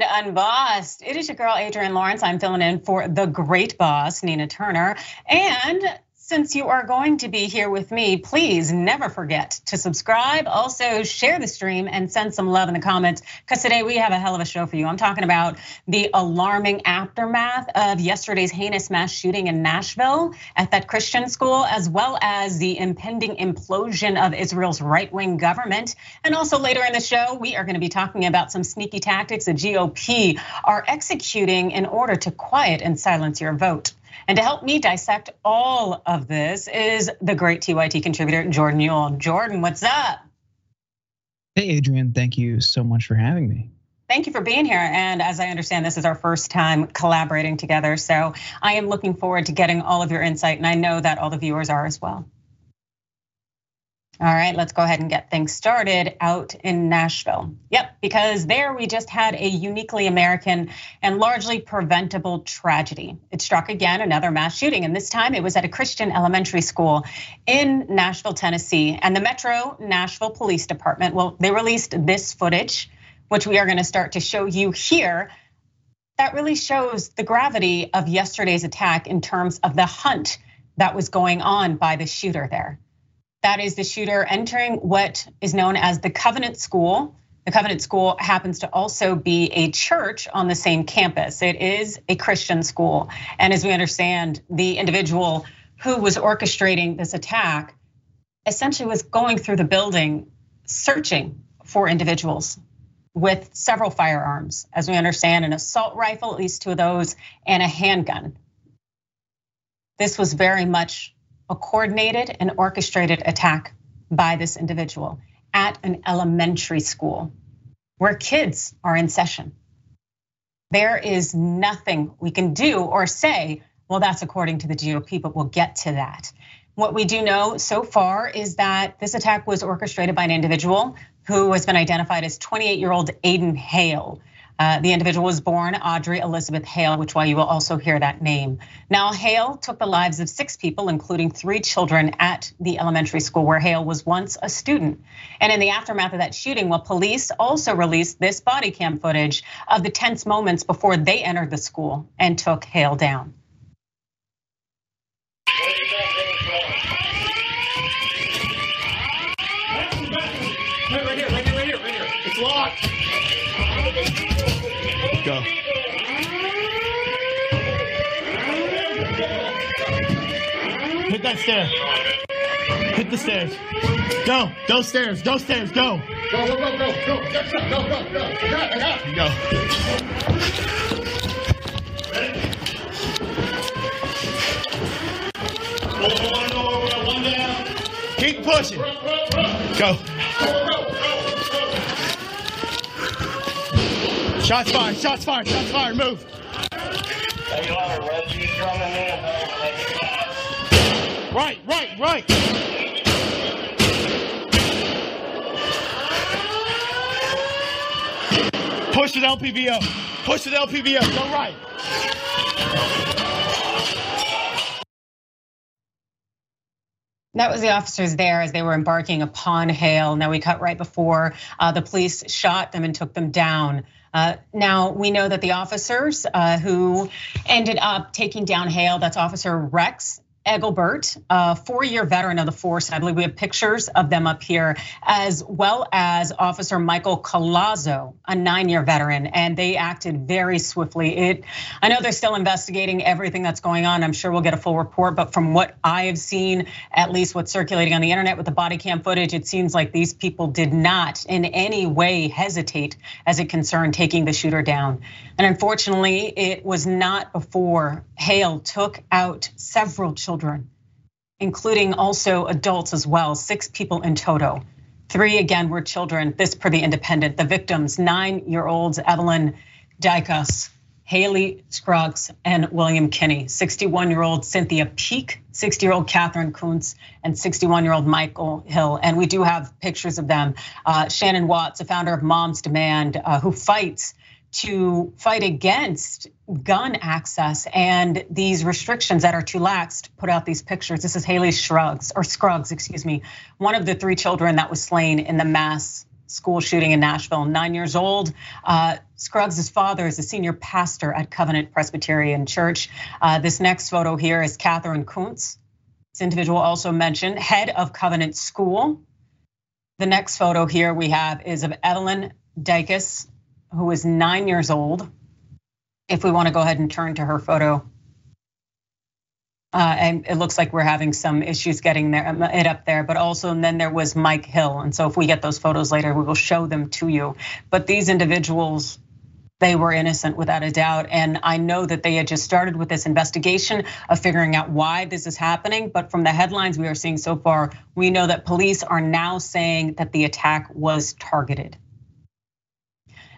welcome Unbossed. It is your girl, Adrienne Lawrence. I'm filling in for the great boss, Nina Turner. And since you are going to be here with me, please never forget to subscribe. Also, share the stream and send some love in the comments because today we have a hell of a show for you. I'm talking about the alarming aftermath of yesterday's heinous mass shooting in Nashville at that Christian school, as well as the impending implosion of Israel's right wing government. And also, later in the show, we are going to be talking about some sneaky tactics the GOP are executing in order to quiet and silence your vote. And to help me dissect all of this is the great TYT contributor, Jordan Uhl. Jordan, what's up? Hey, Adrienne, thank you so much for having me. Thank you for being here. And as I understand, this is our first time collaborating together. So I am looking forward to getting all of your insight. And I know that all the viewers are as well. All right, let's go ahead and get things started out in Nashville. Yep, because there we just had a uniquely American and largely preventable tragedy. It struck again another mass shooting, and this time it was at a Christian elementary school in Nashville, Tennessee. And the Metro Nashville Police Department, well, they released this footage, which we are going to start to show you here. That really shows the gravity of yesterday's attack in terms of the hunt that was going on by the shooter there. That is the shooter entering what is known as the Covenant School. The Covenant School happens to also be a church on the same campus. It is a Christian school. And as we understand, the individual who was orchestrating this attack essentially was going through the building searching for individuals with several firearms. As we understand, an assault rifle, at least two of those, and a handgun. This was very much a coordinated and orchestrated attack by this individual at an elementary school where kids are in session. There is nothing we can do or say, well, that's according to the GOP, but we'll get to that. What we do know so far is that this attack was orchestrated by an individual who has been identified as 28 year old Aiden Hale. Uh, the individual was born Audrey Elizabeth Hale, which why you will also hear that name. Now, Hale took the lives of six people, including three children at the elementary school where Hale was once a student. And in the aftermath of that shooting, well, police also released this body cam footage of the tense moments before they entered the school and took Hale down. Right here, right here, right here, right here. It's locked. Go. Hit that stair. Hit the stairs. Go. Go stairs. Go stairs. Go. Go, go, go, go, go. Shot. Go, go, go. I got it, I got it. Go. Over, one down. Keep pushing. Go. Go, go, go, go. Shots fired. Shots fired. Shots fired. Move. Right, right, right. Push with LPVO. Push with LPVO. Go right. That was the officers there as they were embarking upon Hale. Now we cut right before uh, the police shot them and took them down. Uh, now we know that the officers uh, who ended up taking down Hale, that's Officer Rex Engelbert, a four-year veteran of the force. I believe we have pictures of them up here, as well as Officer Michael Collazo, a nine-year veteran, and they acted very swiftly. It, I know they're still investigating everything that's going on. I'm sure we'll get a full report, but from what I have seen, at least what's circulating on the internet with the body cam footage, it seems like these people did not in any way hesitate as it concerned taking the shooter down. And unfortunately, it was not before Hale took out several children, including also adults as well, six people in total. Three again were children, this per the Independent. The victims, nine year olds Evelyn Dieckhaus, Hallie Scruggs, and William Kinney. 61 year old Cynthia Peak, 60 year old Katherine Koonce, and 61 year old Michael Hill. And we do have pictures of them. Uh, Shannon Watts, the founder of Moms Demand, uh, who fights to fight against gun access and these restrictions that are too lax to put out these pictures. This is Hallie Shrugs or Scruggs, excuse me, one of the three children that was slain in the mass school shooting in Nashville, nine years old. Uh, Scruggs' father is a senior pastor at Covenant Presbyterian Church. Uh, this next photo here is Katherine Koonce. This individual also mentioned head of Covenant School. The next photo here we have is of Evelyn Dykes, who is nine years old. If we want to go ahead and turn to her photo. Uh, and it looks like we're having some issues getting there, um, it up there. But also, and then there was Mike Hill, and so if we get those photos later, we will show them to you. But these individuals, they were innocent without a doubt, and I know that they had just started with this investigation of figuring out why this is happening. But from the headlines we are seeing so far, we know that police are now saying that the attack was targeted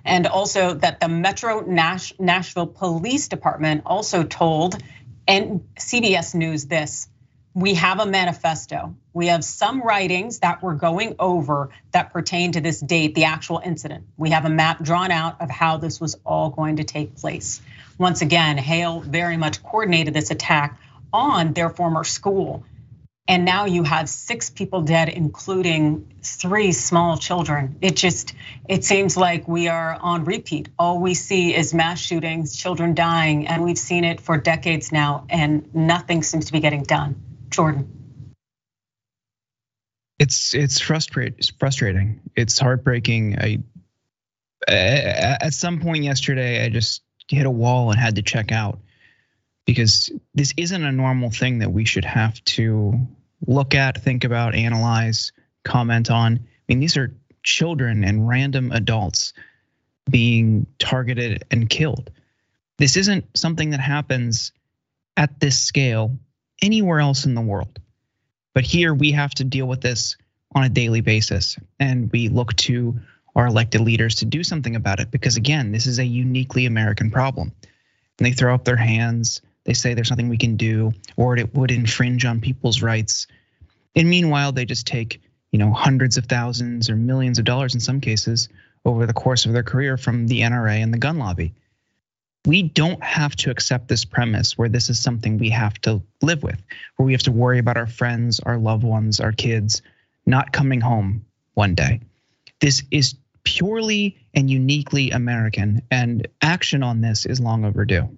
and also that the Metro Nashville Police Department also told and CBS News this. We have a manifesto. We have some writings that we're going over that pertain to this date, the actual incident. We have a map drawn out of how this was all going to take place. Once again, Hale very much coordinated this attack on their former school. And now you have six people dead, including three small children. It just, it seems like we are on repeat. All we see is mass shootings, children dying, and we've seen it for decades now, and nothing seems to be getting done. Jordan. It's it's frustrating. It's frustrating. It's heartbreaking. I at some point yesterday, I just hit a wall and had to check out because this isn't a normal thing that we should have to look at, think about, analyze, comment on. I mean, these are children and random adults being targeted and killed. This isn't something that happens at this scale anywhere else in the world. But here we have to deal with this on a daily basis. And we look to our elected leaders to do something about it because, again, this is a uniquely American problem. And they throw up their hands they say there's nothing we can do, or it would infringe on people's rights. And meanwhile, they just take, you know, hundreds of thousands or millions of dollars in some cases over the course of their career from the NRA and the gun lobby. We don't have to accept this premise where this is something we have to live with, where we have to worry about our friends, our loved ones, our kids not coming home one day. This is purely and uniquely American, and action on this is long overdue.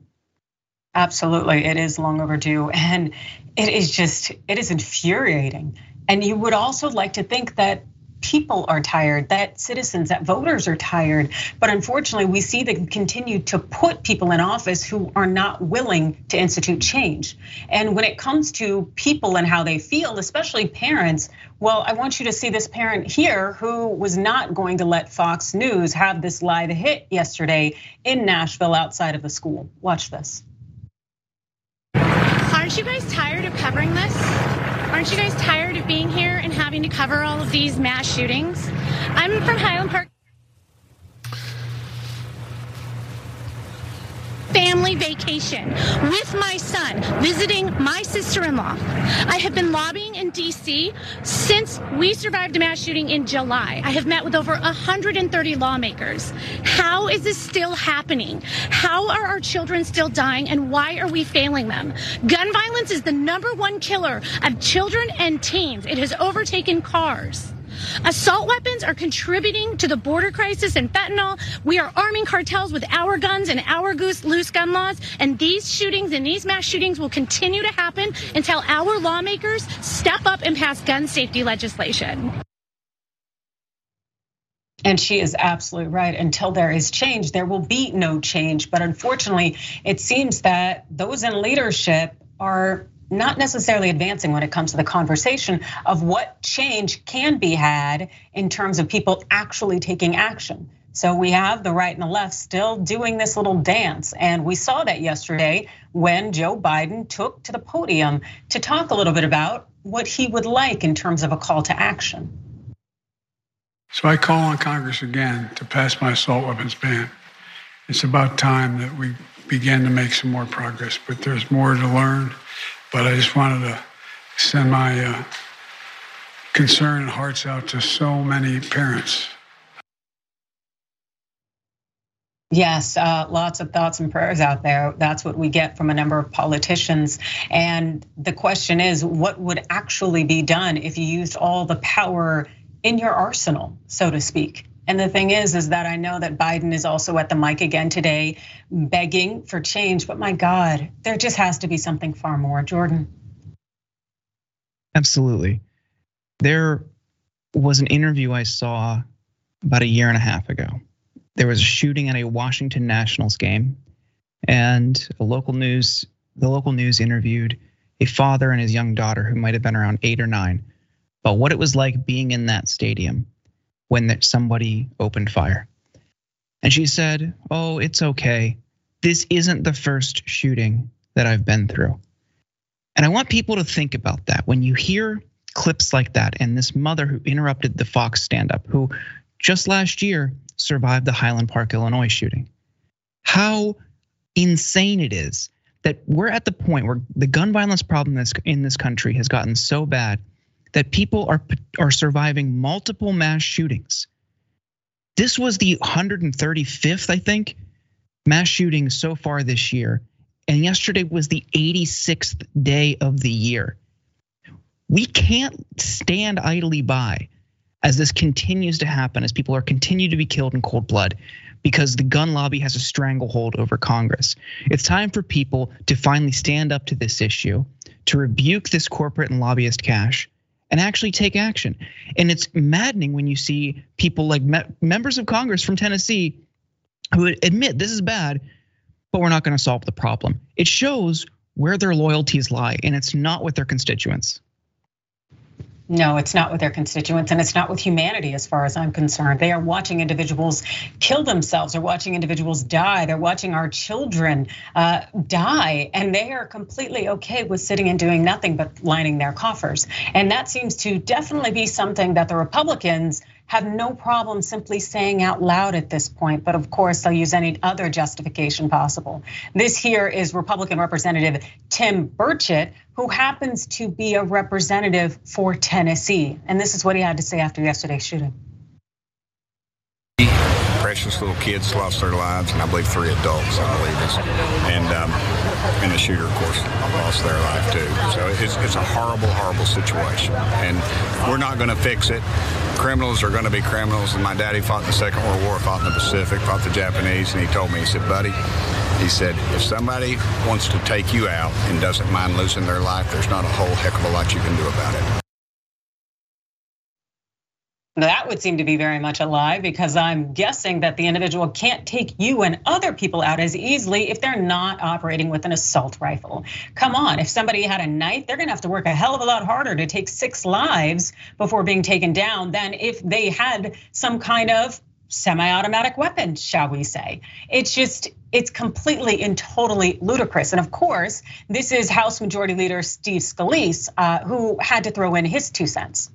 Absolutely, it is long overdue. And it is just, it is infuriating. And you would also like to think that people are tired, that citizens, that voters are tired. But unfortunately, we see them continue to put people in office who are not willing to institute change. And when it comes to people and how they feel, especially parents, well, I want you to see this parent here who was not going to let Fox News have this live hit yesterday in Nashville outside of the school. Watch this. Aren't you guys tired of covering this? Aren't you guys tired of being here and having to cover all of these mass shootings? I'm from Highland Park. Family vacation with my son, visiting my sister in law. I have been lobbying in DC since we survived a mass shooting in July. I have met with over 130 lawmakers. How is this still happening? How are our children still dying and why are we failing them? Gun violence is the number one killer of children and teens. It has overtaken cars. Assault weapons are contributing to the border crisis and fentanyl. We are arming cartels with our guns and our loose gun laws. And these shootings and these mass shootings will continue to happen until our lawmakers step up and pass gun safety legislation. And she is absolutely right. Until there is change, there will be no change. But unfortunately, it seems that those in leadership are not necessarily advancing when it comes to the conversation of what change can be had in terms of people actually taking action. So we have the right and the left still doing this little dance. And we saw that yesterday when Joe Biden took to the podium to talk a little bit about what he would like in terms of a call to action. So I call on Congress again to pass my assault weapons ban. It's about time that we begin to make some more progress, but there's more to learn. But I just wanted to send my uh, concern and hearts out to so many parents. Yes, uh, lots of thoughts and prayers out there. That's what we get from a number of politicians. And the question is, what would actually be done if you used all the power in your arsenal, so to speak. And the thing is, is that I know that Biden is also at the mic again today, begging for change. But my God, there just has to be something far more, Jordan. Absolutely. There was an interview I saw about a year and a half ago. There was a shooting at a Washington Nationals game, and a local news, the local news interviewed a father and his young daughter who might have been around eight or nine, about what it was like being in that stadium when somebody opened fire. And she said, Oh, it's okay. This isn't the first shooting that I've been through. And I want people to think about that. When you hear clips like that, and this mother who interrupted the Fox stand up, who just last year survived the Highland Park, Illinois shooting, how insane it is that we're at the point where the gun violence problem in this country has gotten so bad that people are are surviving multiple mass shootings. This was the 135th, I think, mass shooting so far this year, and yesterday was the 86th day of the year. We can't stand idly by as this continues to happen, as people are continue to be killed in cold blood because the gun lobby has a stranglehold over Congress. It's time for people to finally stand up to this issue, to rebuke this corporate and lobbyist cash, and actually take action. And it's maddening when you see people like members of Congress from Tennessee who admit this is bad, but we're not going to solve the problem. It shows where their loyalties lie, and it's not with their constituents. No, it's not with their constituents and it's not with humanity as far as I'm concerned. They are watching individuals kill themselves, they're watching individuals die, they're watching our children uh, die, and they are completely okay with sitting and doing nothing but lining their coffers. And that seems to definitely be something that the Republicans have no problem simply saying out loud at this point, but of course they'll use any other justification possible. This here is Republican Representative Tim Burchett, who happens to be a representative for Tennessee. And this is what he had to say after yesterday's shooting precious little kids lost their lives, and I believe three adults, I believe, is, and um, and the shooter, of course, lost their life too. So it's, it's a horrible, horrible situation, and we're not going to fix it. Criminals are going to be criminals, and my daddy fought in the Second World War, fought in the Pacific, fought the Japanese, and he told me, he said, buddy, he said, if somebody wants to take you out and doesn't mind losing their life, there's not a whole heck of a lot you can do about it. That would seem to be very much a lie because I'm guessing that the individual can't take you and other people out as easily if they're not operating with an assault rifle. Come on, if somebody had a knife, they're gonna have to work a hell of a lot harder to take six lives before being taken down than if they had some kind of semi-automatic weapon, shall we say. It's just, it's completely and totally ludicrous. And of course, this is House Majority Leader Steve Scalise, uh, who had to throw in his two cents.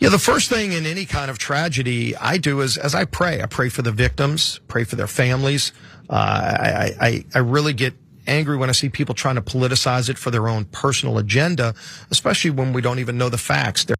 Yeah, the first thing in any kind of tragedy I do is as I pray, I pray for the victims, pray for their families. Uh, I, I, I really get angry when I see people trying to politicize it for their own personal agenda, especially when we don't even know the facts. They're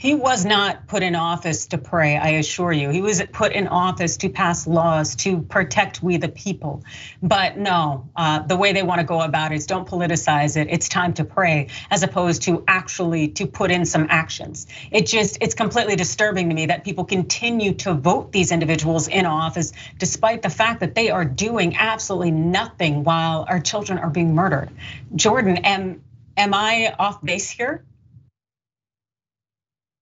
he was not put in office to pray, I assure you. He was put in office to pass laws to protect we the people. But no, uh, the way they want to go about it is don't politicize it. It's time to pray as opposed to actually to put in some actions. It just, it's completely disturbing to me that people continue to vote these individuals in office despite the fact that they are doing absolutely nothing while our children are being murdered. Jordan, am, am I off base here?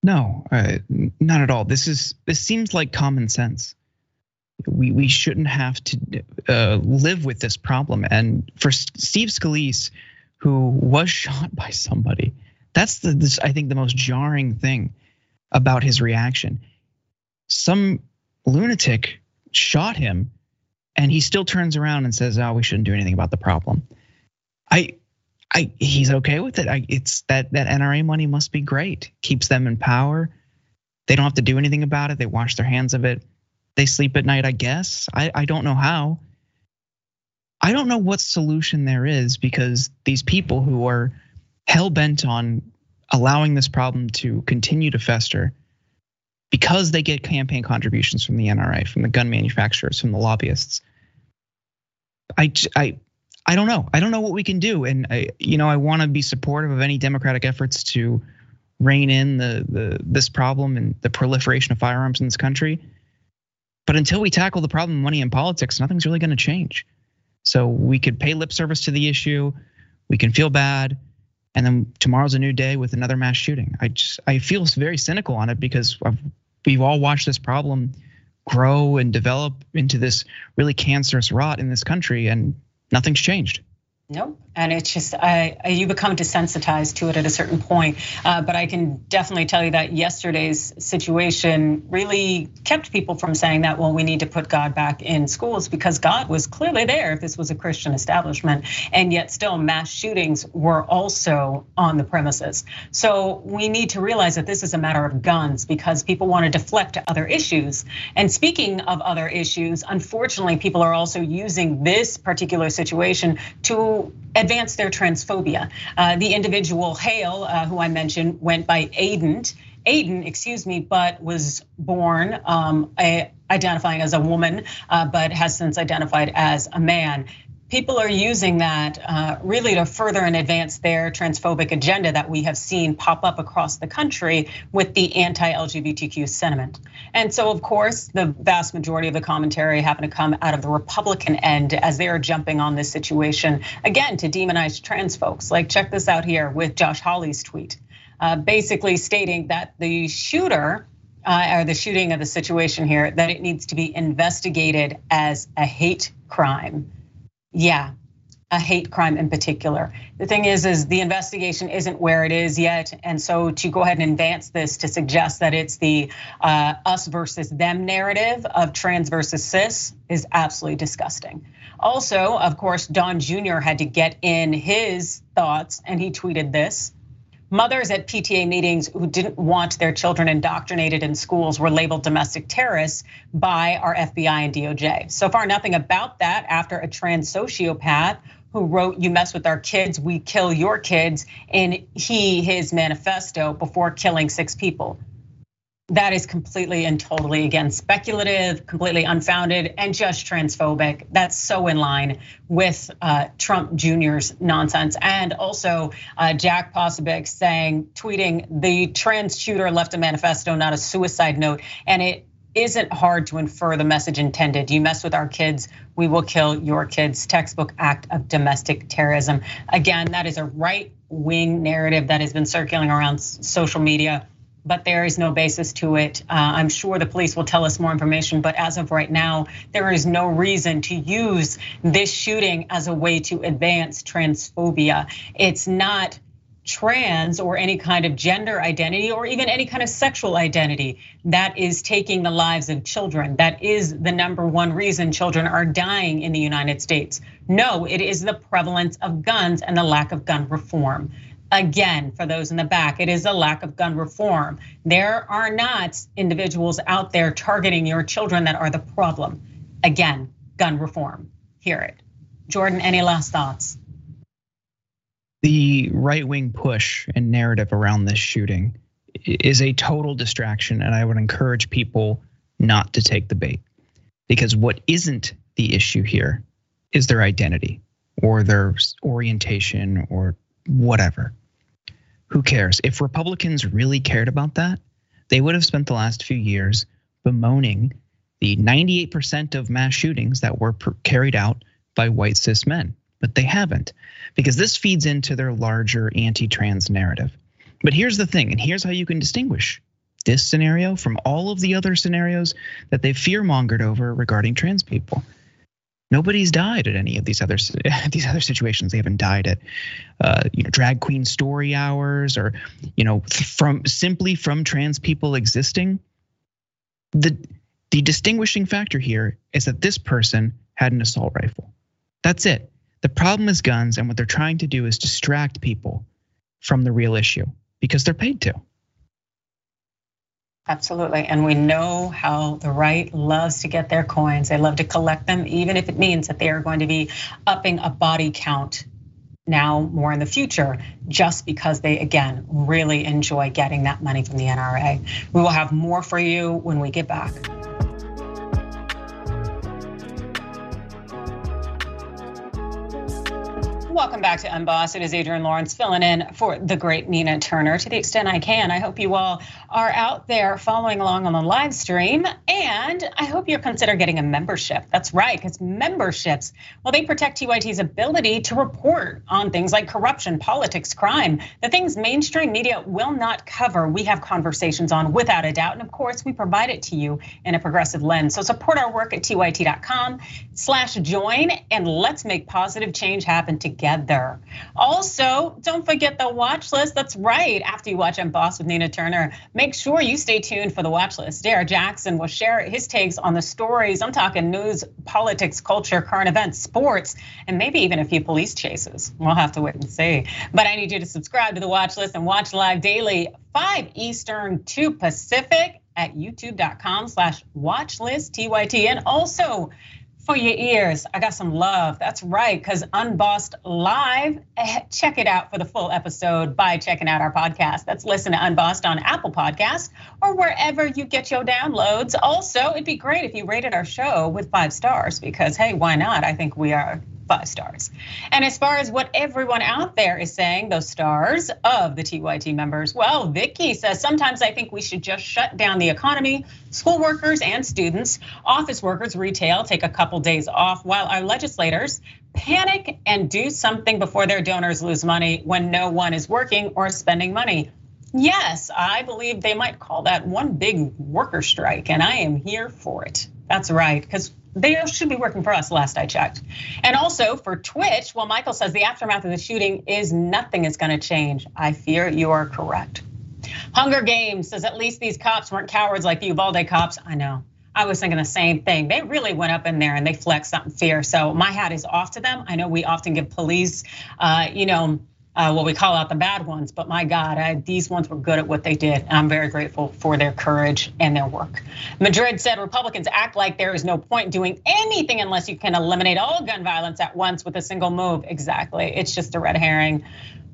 No, uh, not at all. This is this seems like common sense. We we shouldn't have to uh, live with this problem. And for Steve Scalise, who was shot by somebody, that's the this, I think the most jarring thing about his reaction. Some lunatic shot him, and he still turns around and says, "Oh, we shouldn't do anything about the problem." I I he's okay with it. I, it's that that NRA money must be great. Keeps them in power. They don't have to do anything about it. They wash their hands of it. They sleep at night, I guess. I, I don't know how. I don't know what solution there is because these people who are hell bent on allowing this problem to continue to fester because they get campaign contributions from the NRA, from the gun manufacturers, from the lobbyists. I, I I don't know. I don't know what we can do, and I, you know, I want to be supportive of any Democratic efforts to rein in the, the this problem and the proliferation of firearms in this country. But until we tackle the problem of money in politics, nothing's really going to change. So we could pay lip service to the issue, we can feel bad, and then tomorrow's a new day with another mass shooting. I just I feel very cynical on it because I've, we've all watched this problem grow and develop into this really cancerous rot in this country, and nothing's changed. Nope. And it's just, I, you become desensitized to it at a certain point. Uh, but I can definitely tell you that yesterday's situation really kept people from saying that, well, we need to put God back in schools because God was clearly there if this was a Christian establishment. And yet, still, mass shootings were also on the premises. So we need to realize that this is a matter of guns because people want to deflect to other issues. And speaking of other issues, unfortunately, people are also using this particular situation to advance their transphobia. Uh, the individual Hale, uh, who I mentioned, went by Aiden. Aiden, excuse me, but was born um, identifying as a woman, uh, but has since identified as a man people are using that uh, really to further and advance their transphobic agenda that we have seen pop up across the country with the anti-LGBTQ sentiment. And so, of course, the vast majority of the commentary happened to come out of the Republican end as they are jumping on this situation again to demonize trans folks. Like, check this out here with Josh Hawley's tweet, uh, basically stating that the shooter. Uh, or the shooting of the situation here, that it needs to be investigated as a hate crime. Yeah, a hate crime in particular. The thing is, is the investigation isn't where it is yet, and so to go ahead and advance this to suggest that it's the uh, us versus them narrative of trans versus cis is absolutely disgusting. Also, of course, Don Jr. had to get in his thoughts, and he tweeted this. Mothers at PTA meetings who didn't want their children indoctrinated in schools were labeled domestic terrorists by our FBI and DOJ. So far, nothing about that after a trans sociopath who wrote You Mess With Our Kids, We Kill Your Kids in he, his manifesto before killing six people that is completely and totally again speculative, completely unfounded, and just transphobic. That's so in line with uh, Trump Jr.'s nonsense. And also uh, Jack Posobiec saying, tweeting, the trans shooter left a manifesto, not a suicide note. And it isn't hard to infer the message intended. You mess with our kids, we will kill your kids. Textbook act of domestic terrorism. Again, that is a right wing narrative that has been circulating around social media but there is no basis to it. Uh, I'm sure the police will tell us more information, but as of right now, there is no reason to use this shooting as a way to advance transphobia. It's not trans or any kind of gender identity or even any kind of sexual identity that is taking the lives of children. That is the number one reason children are dying in the United States. No, it is the prevalence of guns and the lack of gun reform. Again, for those in the back, it is a lack of gun reform. There are not individuals out there targeting your children that are the problem. Again, gun reform. Hear it. Jordan, any last thoughts? The right wing push and narrative around this shooting is a total distraction, and I would encourage people not to take the bait. Because what isn't the issue here is their identity or their orientation or whatever who cares? If Republicans really cared about that, they would have spent the last few years bemoaning the 98% of mass shootings that were carried out by white cis men. But they haven't, because this feeds into their larger anti trans narrative. But here's the thing, and here's how you can distinguish this scenario from all of the other scenarios that they've fear mongered over regarding trans people. Nobody's died at any of these other these other situations. They haven't died at, uh, you know, drag queen story hours or, you know, from simply from trans people existing. The the distinguishing factor here is that this person had an assault rifle. That's it. The problem is guns, and what they're trying to do is distract people from the real issue because they're paid to. Absolutely. And we know how the right loves to get their coins. They love to collect them, even if it means that they are going to be upping a body count now more in the future, just because they, again, really enjoy getting that money from the NRA. We will have more for you when we get back. Welcome back to Unbossed. It is Adrienne Lawrence filling in for the great Nina Turner to the extent I can. I hope you all are out there following along on the live stream, and I hope you'll consider getting a membership. That's right, because memberships, well, they protect TYT's ability to report on things like corruption, politics, crime, the things mainstream media will not cover. We have conversations on without a doubt, and of course, we provide it to you in a progressive lens. So support our work at tyt.com slash join and let's make positive change happen together. Also, don't forget the watch list. That's right. After you watch Unbossed with Nina Turner, make sure you stay tuned for the watch list. Dara Jackson will share his takes on the stories. I'm talking news, politics, culture, current events, sports, and maybe even a few police chases. We'll have to wait and see. But I need you to subscribe to the watch list and watch live daily, 5 Eastern, 2 Pacific at youtube.com slash watchlist TYT. And also, for your ears. I got some love. That's right, because Unbossed Live, eh, check it out for the full episode by checking out our podcast. That's listen to Unbossed on Apple Podcast or wherever you get your downloads. Also, it'd be great if you rated our show with five stars because, hey, why not? I think we are five stars. And as far as what everyone out there is saying, those stars of the TYT members, well, Vicky says sometimes I think we should just shut down the economy, school workers and students, office workers, retail, take a couple days off while our legislators panic and do something before their donors lose money when no one is working or spending money. Yes, I believe they might call that one big worker strike, and I am here for it. That's right, because they should be working for us last I checked. And also for Twitch, well, Michael says the aftermath of the shooting is nothing is gonna change. I fear you are correct. Hunger Games says at least these cops weren't cowards like the Uvalde cops. I know. I was thinking the same thing. They really went up in there and they flexed something fierce. So my hat is off to them. I know we often give police, uh, you know, uh, what we call out the bad ones. But my God, I, these ones were good at what they did. And I'm very grateful for their courage and their work. Madrid said Republicans act like there is no point doing anything unless you can eliminate all gun violence at once with a single move. Exactly. It's just a red herring.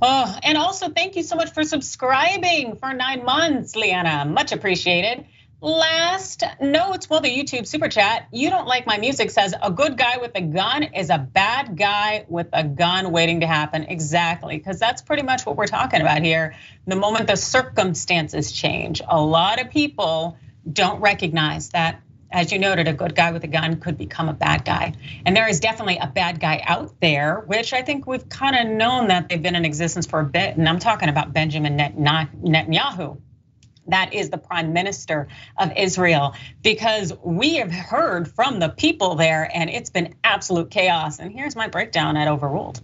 Oh, and also thank you so much for subscribing for nine months, Leanna. Much appreciated. Last notes, well, the YouTube super chat, you don't like my music says a good guy with a gun is a bad guy with a gun waiting to happen. Exactly, because that's pretty much what we're talking about here. The moment the circumstances change, a lot of people don't recognize that, as you noted, a good guy with a gun could become a bad guy. And there is definitely a bad guy out there, which I think we've kind of known that they've been in existence for a bit. And I'm talking about Benjamin Netanyahu that is the prime minister of Israel, because we have heard from the people there and it's been absolute chaos. And here's my breakdown at Overruled.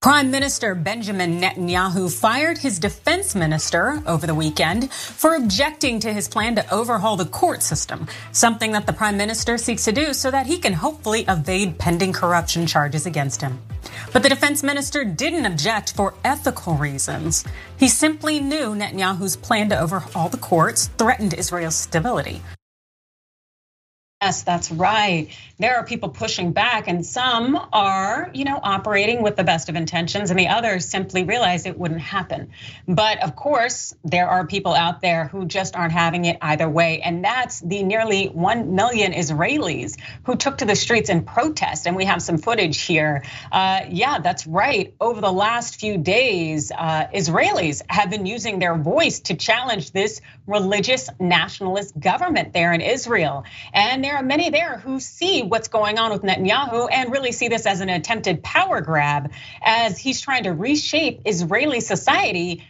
Prime Minister Benjamin Netanyahu fired his defense minister over the weekend for objecting to his plan to overhaul the court system, something that the prime minister seeks to do so that he can hopefully evade pending corruption charges against him. But the defense minister didn't object for ethical reasons. He simply knew Netanyahu's plan to overhaul the courts threatened Israel's stability. Yes, that's right. There are people pushing back, and some are, you know, operating with the best of intentions, and the others simply realize it wouldn't happen. But of course, there are people out there who just aren't having it either way, and that's the nearly 1 million Israelis who took to the streets in protest. And we have some footage here. Uh, yeah, that's right. Over the last few days, uh, Israelis have been using their voice to challenge this religious nationalist government there in Israel. And there are many there who see what's going on with Netanyahu and really see this as an attempted power grab as he's trying to reshape Israeli society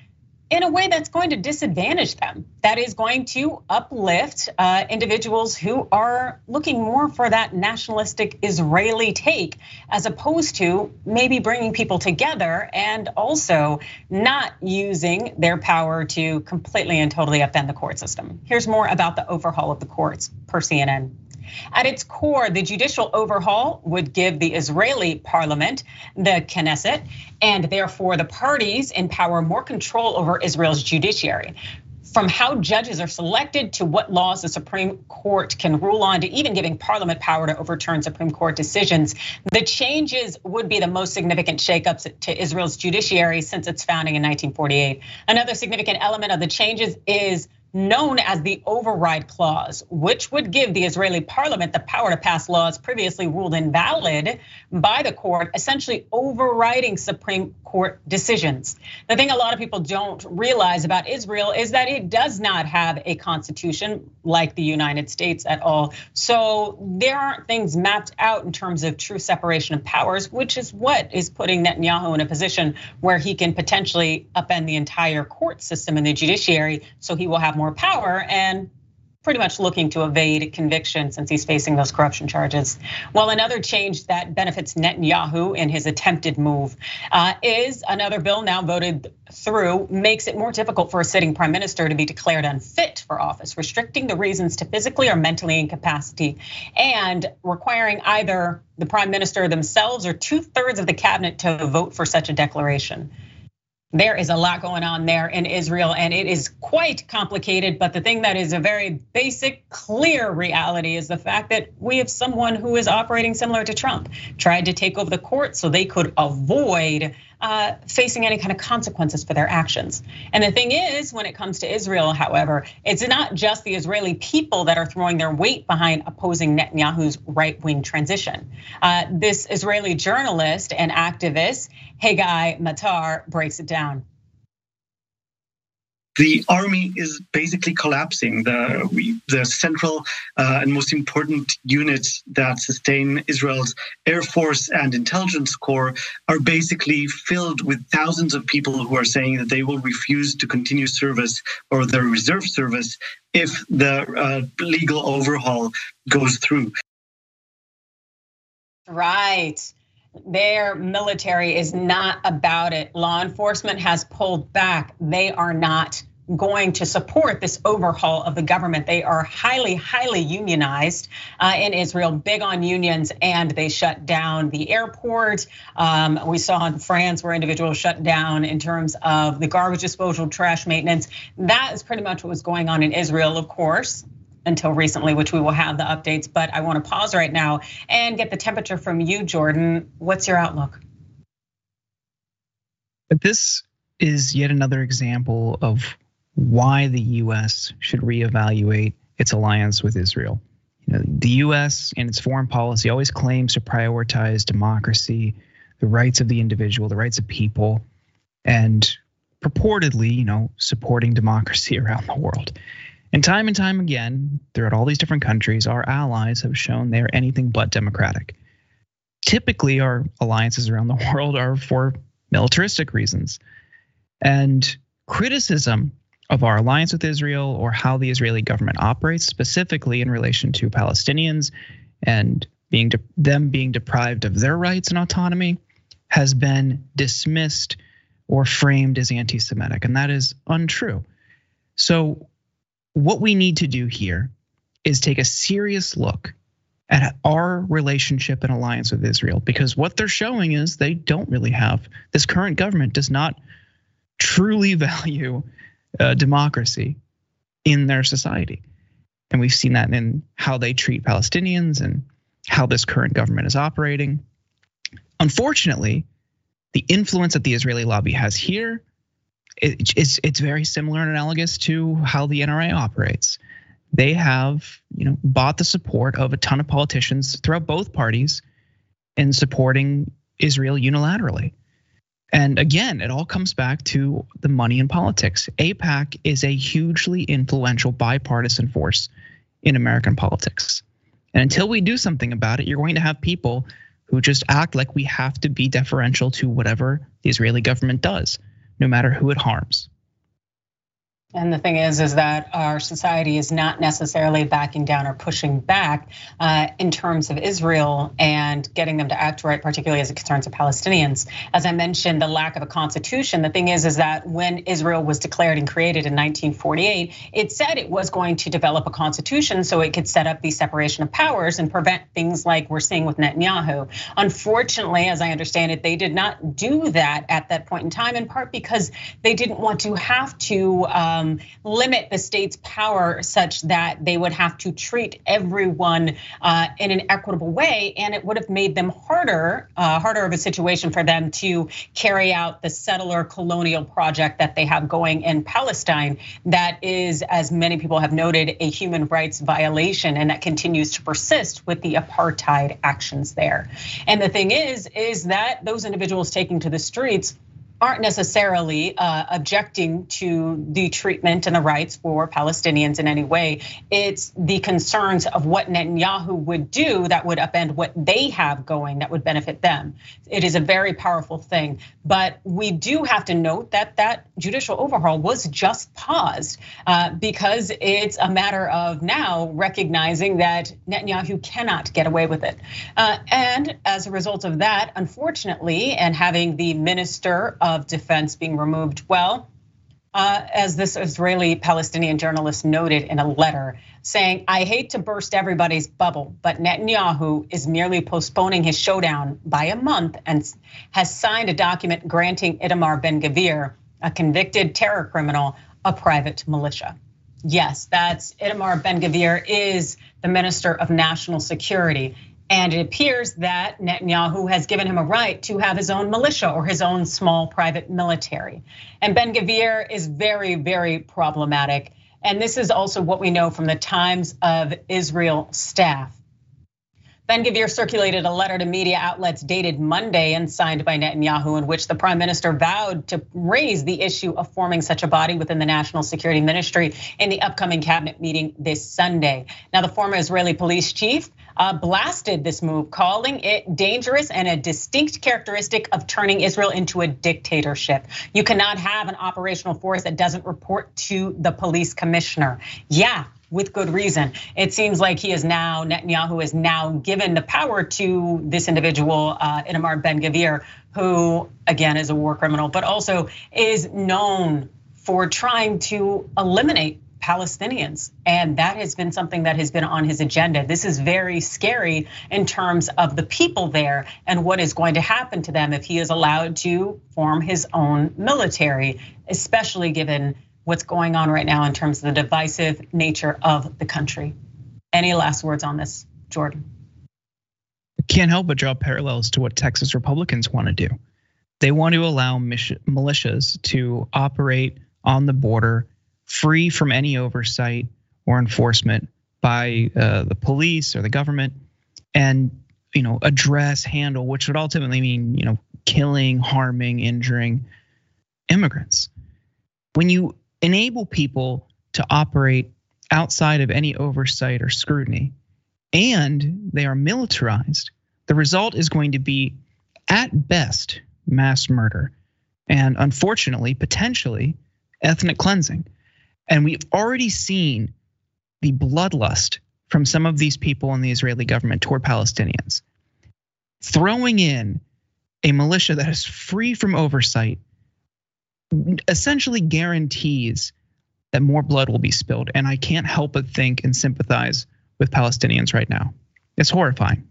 in a way that's going to disadvantage them, that is going to uplift uh, individuals who are looking more for that nationalistic Israeli take, as opposed to maybe bringing people together and also not using their power to completely and totally upend the court system. Here's more about the overhaul of the courts per CNN. At its core, the judicial overhaul would give the Israeli parliament, the Knesset, and therefore the parties in power more control over Israel's judiciary from how judges are selected to what laws the Supreme Court can rule on to even giving Parliament power to overturn Supreme Court decisions. The changes would be the most significant shakeups to Israel's judiciary since its founding in 1948. Another significant element of the changes is known as the override clause, which would give the Israeli parliament the power to pass laws previously ruled invalid by the court, essentially overriding Supreme Court decisions. The thing a lot of people don't realize about Israel is that it does not have a constitution like the United States at all. So there aren't things mapped out in terms of true separation of powers, which is what is putting Netanyahu in a position where he can potentially upend the entire court system and the judiciary so he will have more power and pretty much looking to evade conviction since he's facing those corruption charges. Well, another change that benefits Netanyahu in his attempted move uh, is another bill now voted through makes it more difficult for a sitting prime minister to be declared unfit for office, restricting the reasons to physically or mentally incapacity and requiring either the prime minister themselves or two thirds of the cabinet to vote for such a declaration. There is a lot going on there in Israel, and it is quite complicated. But the thing that is a very basic, clear reality is the fact that we have someone who is operating similar to Trump, tried to take over the court so they could avoid uh, facing any kind of consequences for their actions. And the thing is, when it comes to Israel, however, it's not just the Israeli people that are throwing their weight behind opposing Netanyahu's right wing transition. Uh, this Israeli journalist and activist, Haggai Matar, breaks it down the army is basically collapsing. The the central uh, and most important units that sustain Israel's air force and intelligence corps are basically filled with thousands of people who are saying that they will refuse to continue service or their reserve service if the uh, legal overhaul goes through. Right their military is not about it. Law enforcement has pulled back. They are not going to support this overhaul of the government. They are highly, highly unionized uh, in Israel, big on unions, and they shut down the airport. Um, we saw in France where individuals shut down in terms of the garbage disposal, trash maintenance. That is pretty much what was going on in Israel, of course until recently, which we will have the updates. But I want to pause right now and get the temperature from you, Jordan. What's your outlook? But this is yet another example of why the US should reevaluate its alliance with Israel. You know, the US and its foreign policy always claims to prioritize democracy, the rights of the individual, the rights of people, and purportedly, you know, supporting democracy around the world. And time and time again, throughout all these different countries, our allies have shown they are anything but democratic. Typically, our alliances around the world are for militaristic reasons. And criticism of our alliance with Israel or how the Israeli government operates, specifically in relation to Palestinians and being de- them being deprived of their rights and autonomy, has been dismissed or framed as anti-Semitic, and that is untrue. So, what we need to do here is take a serious look at our relationship and alliance with Israel, because what they're showing is they don't really have this current government does not truly value uh, democracy in their society. And we've seen that in how they treat Palestinians and how this current government is operating. Unfortunately, the influence that the Israeli lobby has here it's it's very similar and analogous to how the NRA operates. They have, you know, bought the support of a ton of politicians throughout both parties in supporting Israel unilaterally. And again, it all comes back to the money in politics. AIPAC is a hugely influential bipartisan force in American politics. And until we do something about it, you're going to have people who just act like we have to be deferential to whatever the Israeli government does, no matter who it harms. And the thing is, is that our society is not necessarily backing down or pushing back uh, in terms of Israel and getting them to act right, particularly as it concerns the Palestinians. As I mentioned, the lack of a constitution. The thing is, is that when Israel was declared and created in 1948, it said it was going to develop a constitution so it could set up the separation of powers and prevent things like we're seeing with Netanyahu. Unfortunately, as I understand it, they did not do that at that point in time, in part because they didn't want to have to. Um, um, limit the state's power such that they would have to treat everyone uh, in an equitable way, and it would have made them harder, uh, harder of a situation for them to carry out the settler colonial project that they have going in Palestine. That is, as many people have noted, a human rights violation, and that continues to persist with the apartheid actions there. And the thing is, is that those individuals taking to the streets aren't necessarily uh, objecting to the treatment and the rights for Palestinians in any way. It's the concerns of what Netanyahu would do that would upend what they have going that would benefit them. It is a very powerful thing. But we do have to note that that judicial overhaul was just paused uh, because it's a matter of now recognizing that Netanyahu cannot get away with it. Uh, and as a result of that, unfortunately, and having the minister of defense being removed. Well, uh, as this Israeli Palestinian journalist noted in a letter, saying, I hate to burst everybody's bubble, but Netanyahu is merely postponing his showdown by a month and has signed a document granting Itamar Ben Gvir, a convicted terror criminal, a private militia. Yes, that's Itamar Ben Gvir is the Minister of National Security. And it appears that Netanyahu has given him a right to have his own militia or his own small private military. And Ben Gvir is very, very problematic. And this is also what we know from the Times of Israel staff. Ben Gvir circulated a letter to media outlets dated Monday and signed by Netanyahu, in which the prime minister vowed to raise the issue of forming such a body within the national security ministry in the upcoming cabinet meeting this Sunday. Now, the former Israeli police chief uh, blasted this move, calling it dangerous and a distinct characteristic of turning Israel into a dictatorship. You cannot have an operational force that doesn't report to the police commissioner. Yeah, with good reason. It seems like he is now, Netanyahu is now given the power to this individual, uh, Ben Gvir, who again is a war criminal, but also is known for trying to eliminate Palestinians. And that has been something that has been on his agenda. This is very scary in terms of the people there and what is going to happen to them if he is allowed to form his own military, especially given what's going on right now in terms of the divisive nature of the country. Any last words on this, Jordan? Can't help but draw parallels to what Texas Republicans want to do. They want to allow militias to operate on the border free from any oversight or enforcement by uh, the police or the government and you know address handle which would ultimately mean you know killing harming injuring immigrants. When you enable people to operate outside of any oversight or scrutiny and they are militarized the result is going to be at best mass murder and unfortunately potentially ethnic cleansing and we've already seen the bloodlust from some of these people in the Israeli government toward Palestinians. Throwing in a militia that is free from oversight essentially guarantees that more blood will be spilled. And I can't help but think and sympathize with Palestinians right now. It's horrifying.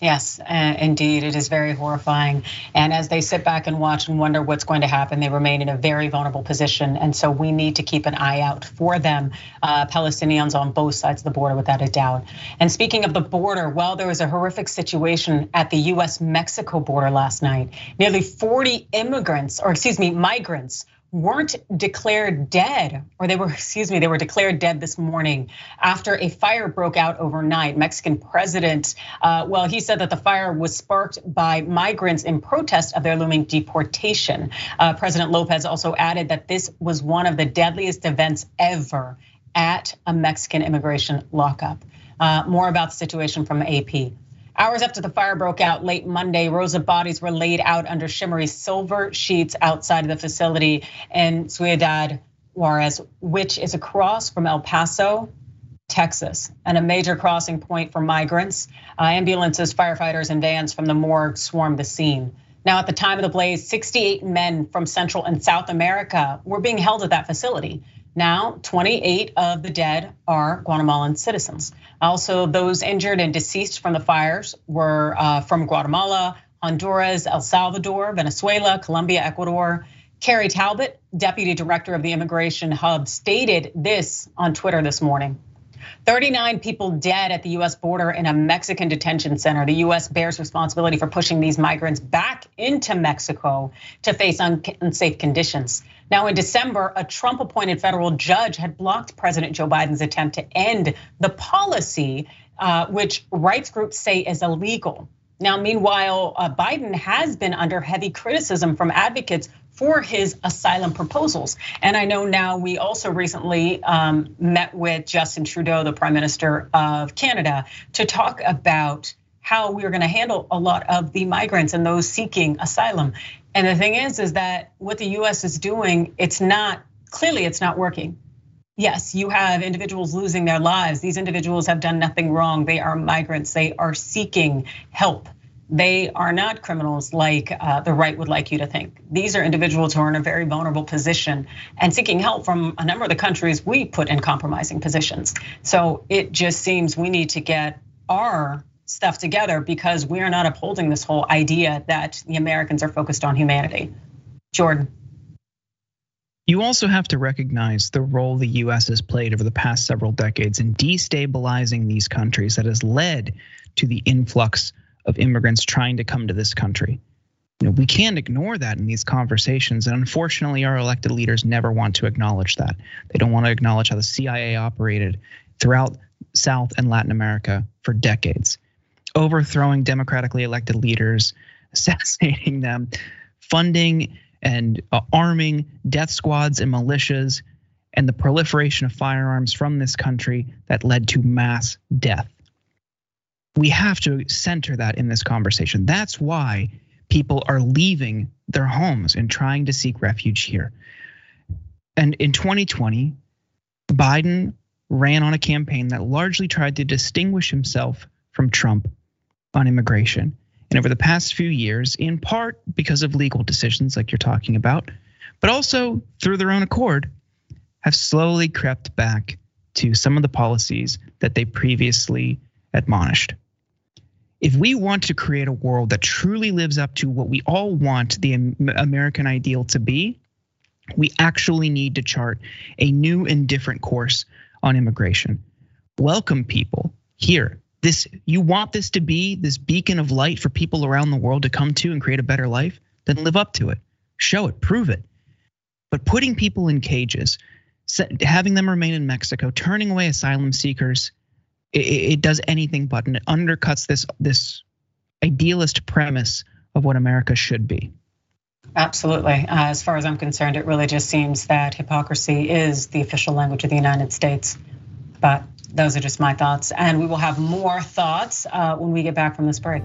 Yes, uh, indeed, it is very horrifying. And as they sit back and watch and wonder what's going to happen, they remain in a very vulnerable position. And so we need to keep an eye out for them, uh, Palestinians on both sides of the border, without a doubt. And speaking of the border, well, there was a horrific situation at the US Mexico border last night. Nearly 40 immigrants, or excuse me, migrants weren't declared dead, or they were, excuse me, they were declared dead this morning after a fire broke out overnight. Mexican president, uh, well, he said that the fire was sparked by migrants in protest of their looming deportation. Uh, president Lopez also added that this was one of the deadliest events ever at a Mexican immigration lockup. Uh, more about the situation from AP. Hours after the fire broke out late Monday, rows of bodies were laid out under shimmery silver sheets outside of the facility in Ciudad Juarez, which is across from El Paso, Texas, and a major crossing point for migrants. Uh, ambulances, firefighters, and vans from the morgue swarmed the scene. Now, at the time of the blaze, 68 men from Central and South America were being held at that facility. Now, 28 of the dead are Guatemalan citizens. Also, those injured and deceased from the fires were uh, from Guatemala, Honduras, El Salvador, Venezuela, Colombia, Ecuador, Kerri Talbot, deputy director of the Immigration Hub, stated this on Twitter this morning. 39 people dead at the US border in a Mexican detention center. The US bears responsibility for pushing these migrants back into Mexico to face unsafe conditions. Now, in December, a Trump appointed federal judge had blocked President Joe Biden's attempt to end the policy, uh, which rights groups say is illegal. Now, meanwhile, uh, Biden has been under heavy criticism from advocates for his asylum proposals. And I know now we also recently um, met with Justin Trudeau, the Prime Minister of Canada, to talk about how we are going to handle a lot of the migrants and those seeking asylum. And the thing is, is that what the US is doing, it's not, clearly it's not working. Yes, you have individuals losing their lives. These individuals have done nothing wrong. They are migrants, they are seeking help. They are not criminals like uh, the right would like you to think. These are individuals who are in a very vulnerable position and seeking help from a number of the countries we put in compromising positions. So it just seems we need to get our stuff together because we are not upholding this whole idea that the Americans are focused on humanity. Jordan. You also have to recognize the role the US has played over the past several decades in destabilizing these countries that has led to the influx of immigrants trying to come to this country. You know, we can't ignore that in these conversations. And unfortunately, our elected leaders never want to acknowledge that. They don't want to acknowledge how the CIA operated throughout South and Latin America for decades, overthrowing democratically elected leaders, assassinating them, funding and uh, arming death squads and militias, and the proliferation of firearms from this country that led to mass death we have to center that in this conversation. That's why people are leaving their homes and trying to seek refuge here. And in 2020, Biden ran on a campaign that largely tried to distinguish himself from Trump on immigration. And over the past few years, in part because of legal decisions like you're talking about, but also through their own accord, have slowly crept back to some of the policies that they previously admonished if we want to create a world that truly lives up to what we all want the American ideal to be, we actually need to chart a new and different course on immigration. Welcome people here. This you want this to be this beacon of light for people around the world to come to and create a better life, then live up to it. Show it, prove it. But putting people in cages, having them remain in Mexico, turning away asylum seekers, it, it does anything but, and it undercuts this this idealist premise of what America should be. Absolutely. Uh, as far as I'm concerned, it really just seems that hypocrisy is the official language of the United States. But those are just my thoughts. And we will have more thoughts uh, when we get back from this break.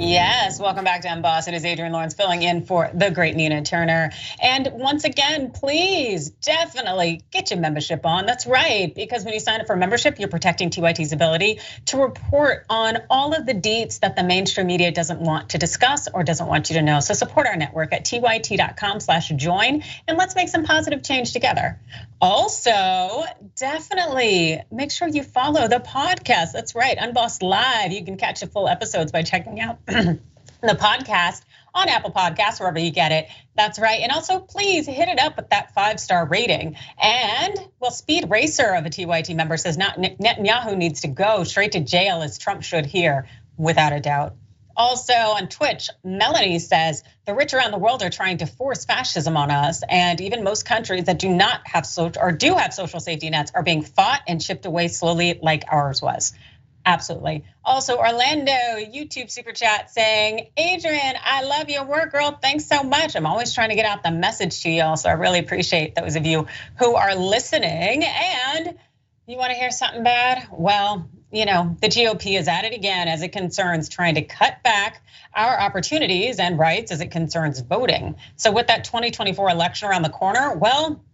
Yes, welcome back to Unbossed. It is Adrienne Lawrence filling in for the great Nina Turner. And once again, please definitely get your membership on. That's right, because when you sign up for membership, you're protecting TYT's ability to report on all of the deets that the mainstream media doesn't want to discuss or doesn't want you to know. So support our network at tyt.com/join and let's make some positive change together. Also, definitely make sure you follow the podcast. That's right, Unbossed Live. You can catch the full episodes by checking out the podcast on Apple Podcasts, wherever you get it. That's right. And also, please hit it up with that five star rating. And well, Speed Racer of a TYT member says not Netanyahu needs to go straight to jail as Trump should here, without a doubt. Also on Twitch, Melanie says the rich around the world are trying to force fascism on us, and even most countries that do not have social or do have social safety nets are being fought and chipped away slowly, like ours was. Absolutely. Also, Orlando YouTube super chat saying, Adrienne, I love your work, girl. Thanks so much. I'm always trying to get out the message to y'all. So I really appreciate those of you who are listening. And you want to hear something bad? Well, you know, the GOP is at it again as it concerns trying to cut back our opportunities and rights as it concerns voting. So, with that 2024 election around the corner, well,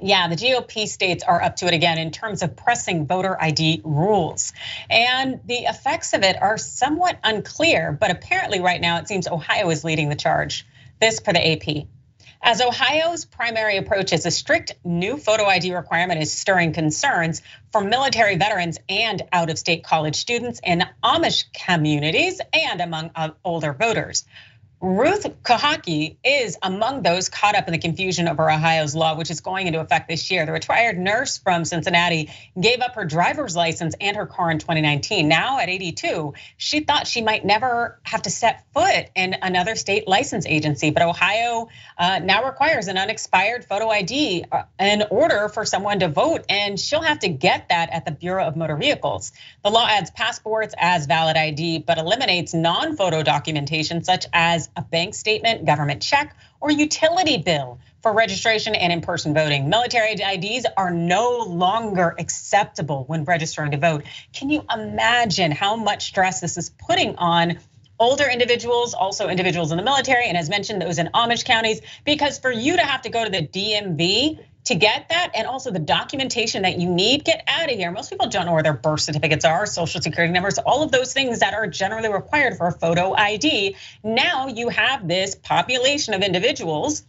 yeah, the GOP states are up to it again in terms of pressing voter ID rules. And the effects of it are somewhat unclear, but apparently, right now, it seems Ohio is leading the charge. This for the AP. As Ohio's primary approach is a strict new photo ID requirement is stirring concerns for military veterans and out of state college students in Amish communities and among older voters. Ruth Kahaki is among those caught up in the confusion over Ohio's law, which is going into effect this year. The retired nurse from Cincinnati gave up her driver's license and her car in 2019. Now at 82, she thought she might never have to set foot in another state license agency. But Ohio uh, now requires an unexpired photo ID uh, in order for someone to vote, and she'll have to get that at the Bureau of Motor Vehicles. The law adds passports as valid ID, but eliminates non photo documentation such as a bank statement, government check, or utility bill for registration and in person voting. Military IDs are no longer acceptable when registering to vote. Can you imagine how much stress this is putting on? Older individuals, also individuals in the military, and as mentioned, those in Amish counties, because for you to have to go to the DMV to get that and also the documentation that you need get out of here. Most people don't know where their birth certificates are social security numbers all of those things that are generally required for a photo id now you have this population of individuals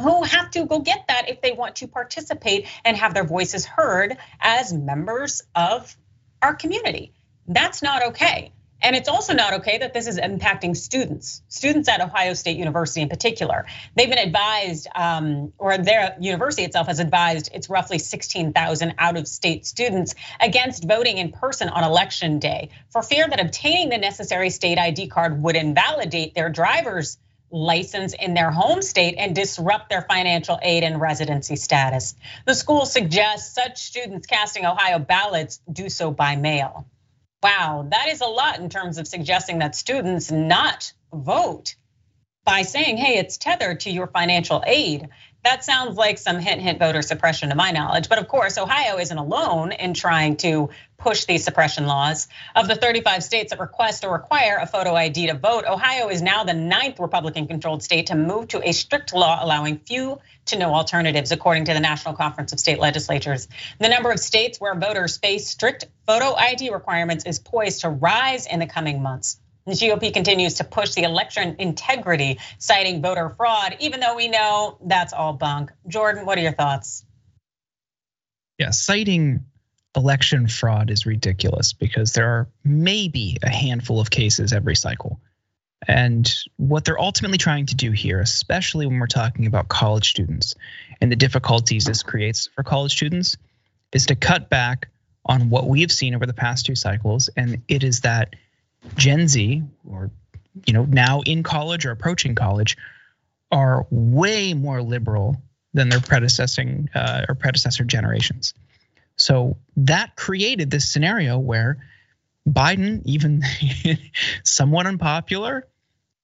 who have to go get that if they want to participate and have their voices heard as members of our community. That's not okay and it's also not okay that this is impacting students, students at Ohio State University in particular. They've been advised, um, or their university itself has advised it's roughly 16,000 out of state students against voting in person on election day for fear that obtaining the necessary state ID card would invalidate their driver's license in their home state and disrupt their financial aid and residency status. The school suggests such students casting Ohio ballots do so by mail. Wow, that is a lot in terms of suggesting that students not vote by saying, hey, it's tethered to your financial aid. That sounds like some hint, hint voter suppression to my knowledge. But of course, Ohio isn't alone in trying to push these suppression laws. Of the 35 states that request or require a photo ID to vote, Ohio is now the ninth Republican controlled state to move to a strict law allowing few to no alternatives, according to the National Conference of State Legislatures. The number of states where voters face strict photo ID requirements is poised to rise in the coming months. The GOP continues to push the election integrity, citing voter fraud, even though we know that's all bunk. Jordan, what are your thoughts? Yeah, citing election fraud is ridiculous because there are maybe a handful of cases every cycle. And what they're ultimately trying to do here, especially when we're talking about college students and the difficulties this creates for college students, is to cut back on what we have seen over the past two cycles. And it is that Gen Z, or you know, now in college or approaching college, are way more liberal than their predecessing uh, or predecessor generations. So that created this scenario where Biden, even somewhat unpopular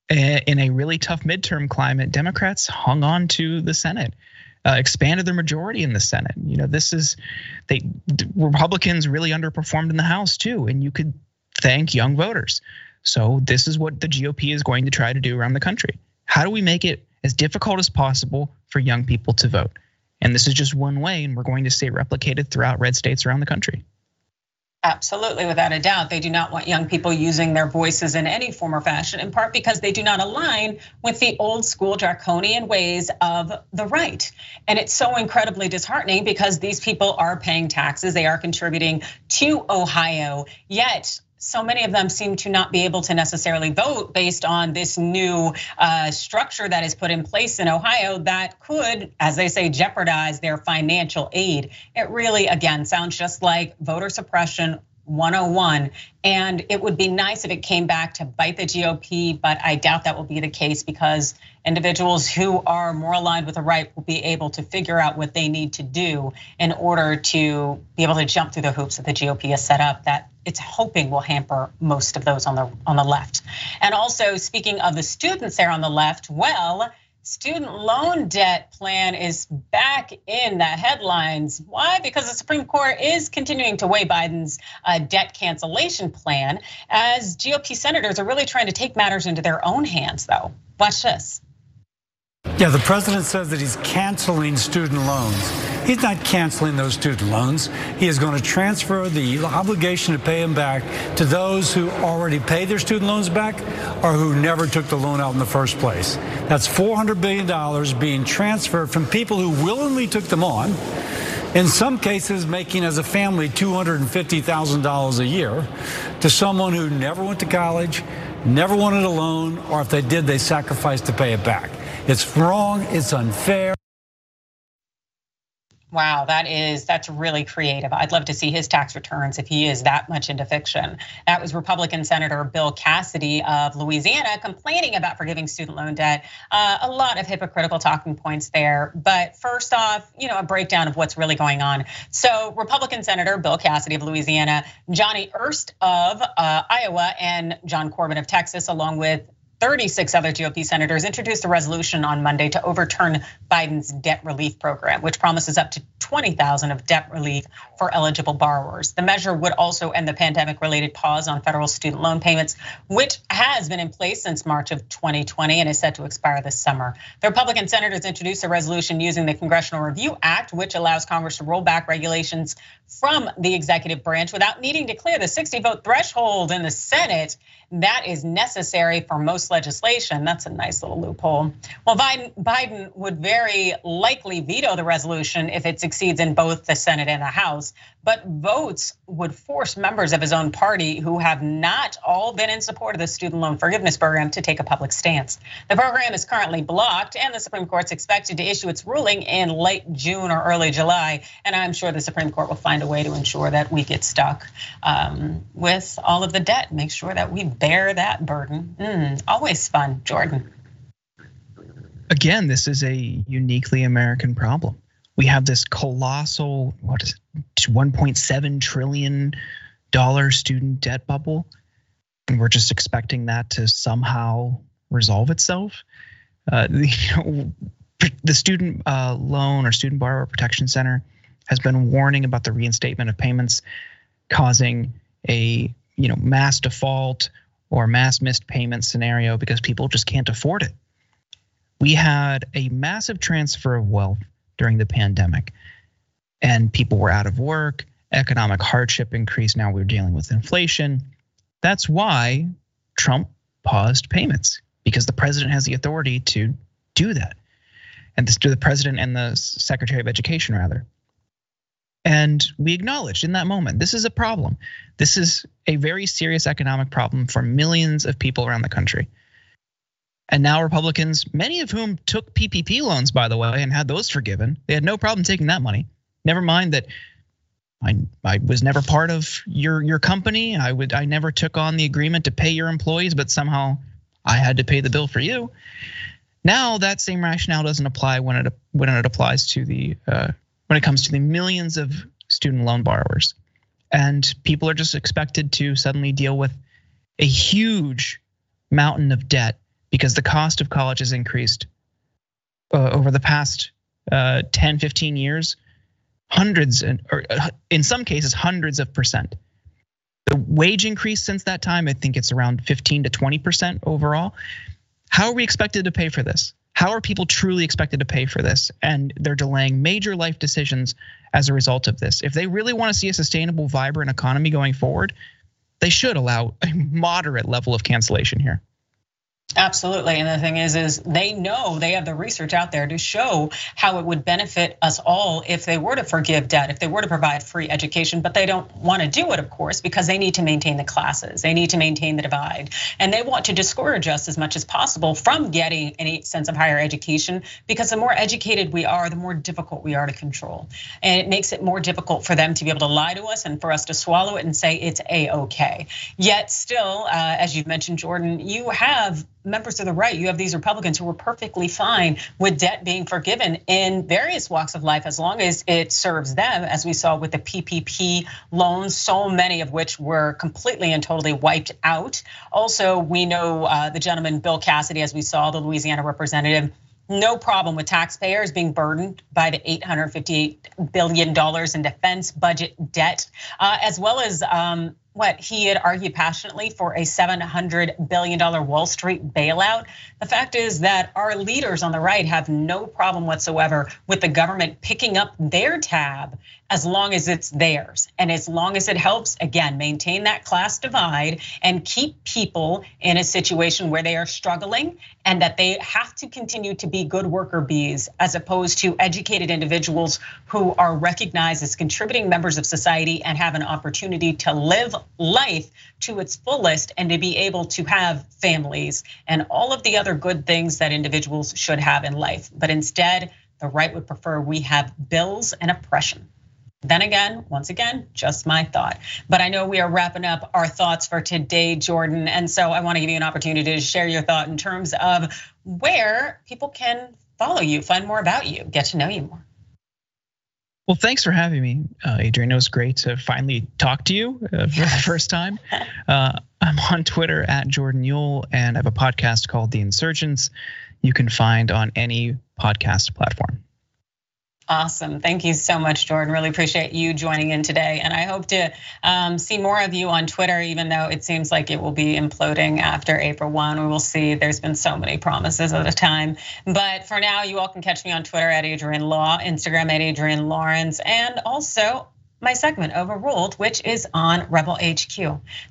eh, in a really tough midterm climate, Democrats hung on to the Senate. Uh, expanded their majority in the Senate. You know, this is they Republicans really underperformed in the House too, and you could thank young voters. So this is what the GOP is going to try to do around the country. How do we make it as difficult as possible for young people to vote? And this is just one way, and we're going to see it replicated throughout red states around the country. Absolutely, without a doubt. They do not want young people using their voices in any form or fashion, in part because they do not align with the old school draconian ways of the right. And it's so incredibly disheartening because these people are paying taxes, they are contributing to Ohio, yet so many of them seem to not be able to necessarily vote based on this new uh, structure that is put in place in Ohio that could, as they say, jeopardize their financial aid. It really, again, sounds just like voter suppression 101. And it would be nice if it came back to bite the GOP, but I doubt that will be the case because individuals who are more aligned with the right will be able to figure out what they need to do in order to be able to jump through the hoops that the GOP has set up that it's hoping will hamper most of those on the on the left. And also speaking of the students there on the left, well, student loan debt plan is back in the headlines. Why? Because the Supreme Court is continuing to weigh Biden's uh, debt cancellation plan as GOP senators are really trying to take matters into their own hands though. Watch this. Yeah, the president says that he's canceling student loans. He's not canceling those student loans. He is going to transfer the obligation to pay them back to those who already paid their student loans back or who never took the loan out in the first place. That's $400 billion being transferred from people who willingly took them on, in some cases making as a family $250,000 a year, to someone who never went to college, never wanted a loan, or if they did, they sacrificed to pay it back. It's wrong, it's unfair. Wow, that is that's really creative. I'd love to see his tax returns if he is that much into fiction. That was Republican Senator Bill Cassidy of Louisiana complaining about forgiving student loan debt. Uh, a lot of hypocritical talking points there. But first off, you know, a breakdown of what's really going on. So, Republican Senator Bill Cassidy of Louisiana, Joni Ernst of uh, Iowa, and John Cornyn of Texas, along with 36 other GOP senators introduced a resolution on Monday to overturn Biden's debt relief program, which promises up to 20,000 of debt relief for eligible borrowers. The measure would also end the pandemic-related pause on federal student loan payments, which has been in place since March of 2020 and is set to expire this summer. The Republican senators introduced a resolution using the Congressional Review Act, which allows Congress to roll back regulations from the executive branch without needing to clear the 60 vote threshold in the Senate that is necessary for most legislation. That's a nice little loophole. Well, Biden, would very likely veto the resolution if it succeeds in both the Senate and the House but votes would force members of his own party who have not all been in support of the student loan forgiveness program to take a public stance. The program is currently blocked, and the Supreme Court's expected to issue its ruling in late June or early July. And I'm sure the Supreme Court will find a way to ensure that we get stuck um, with all of the debt, make sure that we bear that burden. Mm, always fun, Jordan. Again, this is a uniquely American problem we have this colossal what is it 1.7 trillion dollar student debt bubble and we're just expecting that to somehow resolve itself uh, the, the student uh, loan or student borrower protection center has been warning about the reinstatement of payments causing a you know mass default or mass missed payment scenario because people just can't afford it we had a massive transfer of wealth during the pandemic. And people were out of work, economic hardship increased. Now we're dealing with inflation. That's why Trump paused payments because the president has the authority to do that. And this to the president and the secretary of education, rather. And we acknowledged in that moment this is a problem. This is a very serious economic problem for millions of people around the country. And now Republicans, many of whom took PPP loans, by the way, and had those forgiven, they had no problem taking that money. Never mind that I, I was never part of your your company. I would I never took on the agreement to pay your employees, but somehow I had to pay the bill for you. Now that same rationale doesn't apply when it when it applies to the uh, when it comes to the millions of student loan borrowers, and people are just expected to suddenly deal with a huge mountain of debt because the cost of college has increased uh, over the past uh, 10, 15 years, hundreds, and, or uh, in some cases, hundreds of percent. The wage increase since that time, I think it's around 15 to 20% overall. How are we expected to pay for this? How are people truly expected to pay for this? And they're delaying major life decisions as a result of this. If they really want to see a sustainable, vibrant economy going forward, they should allow a moderate level of cancellation here. Absolutely. And the thing is, is they know they have the research out there to show how it would benefit us all if they were to forgive debt, if they were to provide free education, but they don't want to do it, of course, because they need to maintain the classes. They need to maintain the divide. And they want to discourage us as much as possible from getting any sense of higher education, because the more educated we are, the more difficult we are to control. And it makes it more difficult for them to be able to lie to us and for us to swallow it and say it's a-okay. Yet still, uh, as you've mentioned, Jordan, you have members of the right, you have these Republicans who were perfectly fine with debt being forgiven in various walks of life as long as it serves them, as we saw with the PPP loans, so many of which were completely and totally wiped out. Also, we know uh, the gentleman, Bill Cassidy, as we saw, the Louisiana representative no problem with taxpayers being burdened by the $858 billion in defense budget debt, uh, as well as um, what he had argued passionately for a $700 billion Wall Street bailout. The fact is that our leaders on the right have no problem whatsoever with the government picking up their tab as long as it's theirs and as long as it helps, again, maintain that class divide and keep people in a situation where they are struggling and that they have to continue to be good worker bees as opposed to educated individuals who are recognized as contributing members of society and have an opportunity to live life to its fullest and to be able to have families and all of the other good things that individuals should have in life. But instead, the right would prefer we have bills and oppression. Then again, once again, just my thought. But I know we are wrapping up our thoughts for today, Jordan. And so I want to give you an opportunity to share your thought in terms of where people can follow you, find more about you, get to know you more. Well, thanks for having me, uh, Adrienne. It was great to finally talk to you uh, for the first time. Uh, I'm on Twitter at Jordan Uhl, and I have a podcast called The Insurgents. You can find on any podcast platform. Awesome. Thank you so much, Jordan. Really appreciate you joining in today. And I hope to um, see more of you on Twitter, even though it seems like it will be imploding after April 1. We will see. There's been so many promises at a time. But for now, you all can catch me on Twitter at Adrienne Law, Instagram at Adrienne Lawrence, and also my segment Overruled, which is on Rebel HQ.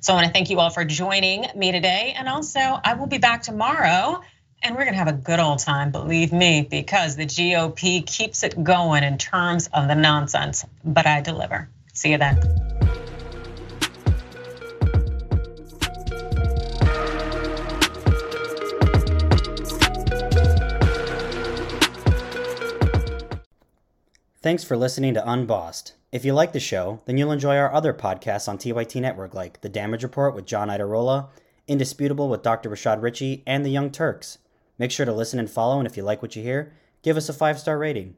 So I want to thank you all for joining me today. And also, I will be back tomorrow and we're going to have a good old time, believe me, because the GOP keeps it going in terms of the nonsense. But I deliver. See you then. Thanks for listening to Unbossed. If you like the show, then you'll enjoy our other podcasts on TYT Network like The Damage Report with John Iadarola, Indisputable with Dr. Rashad Richey, and The Young Turks. Make sure to listen and follow, and if you like what you hear, give us a five star rating.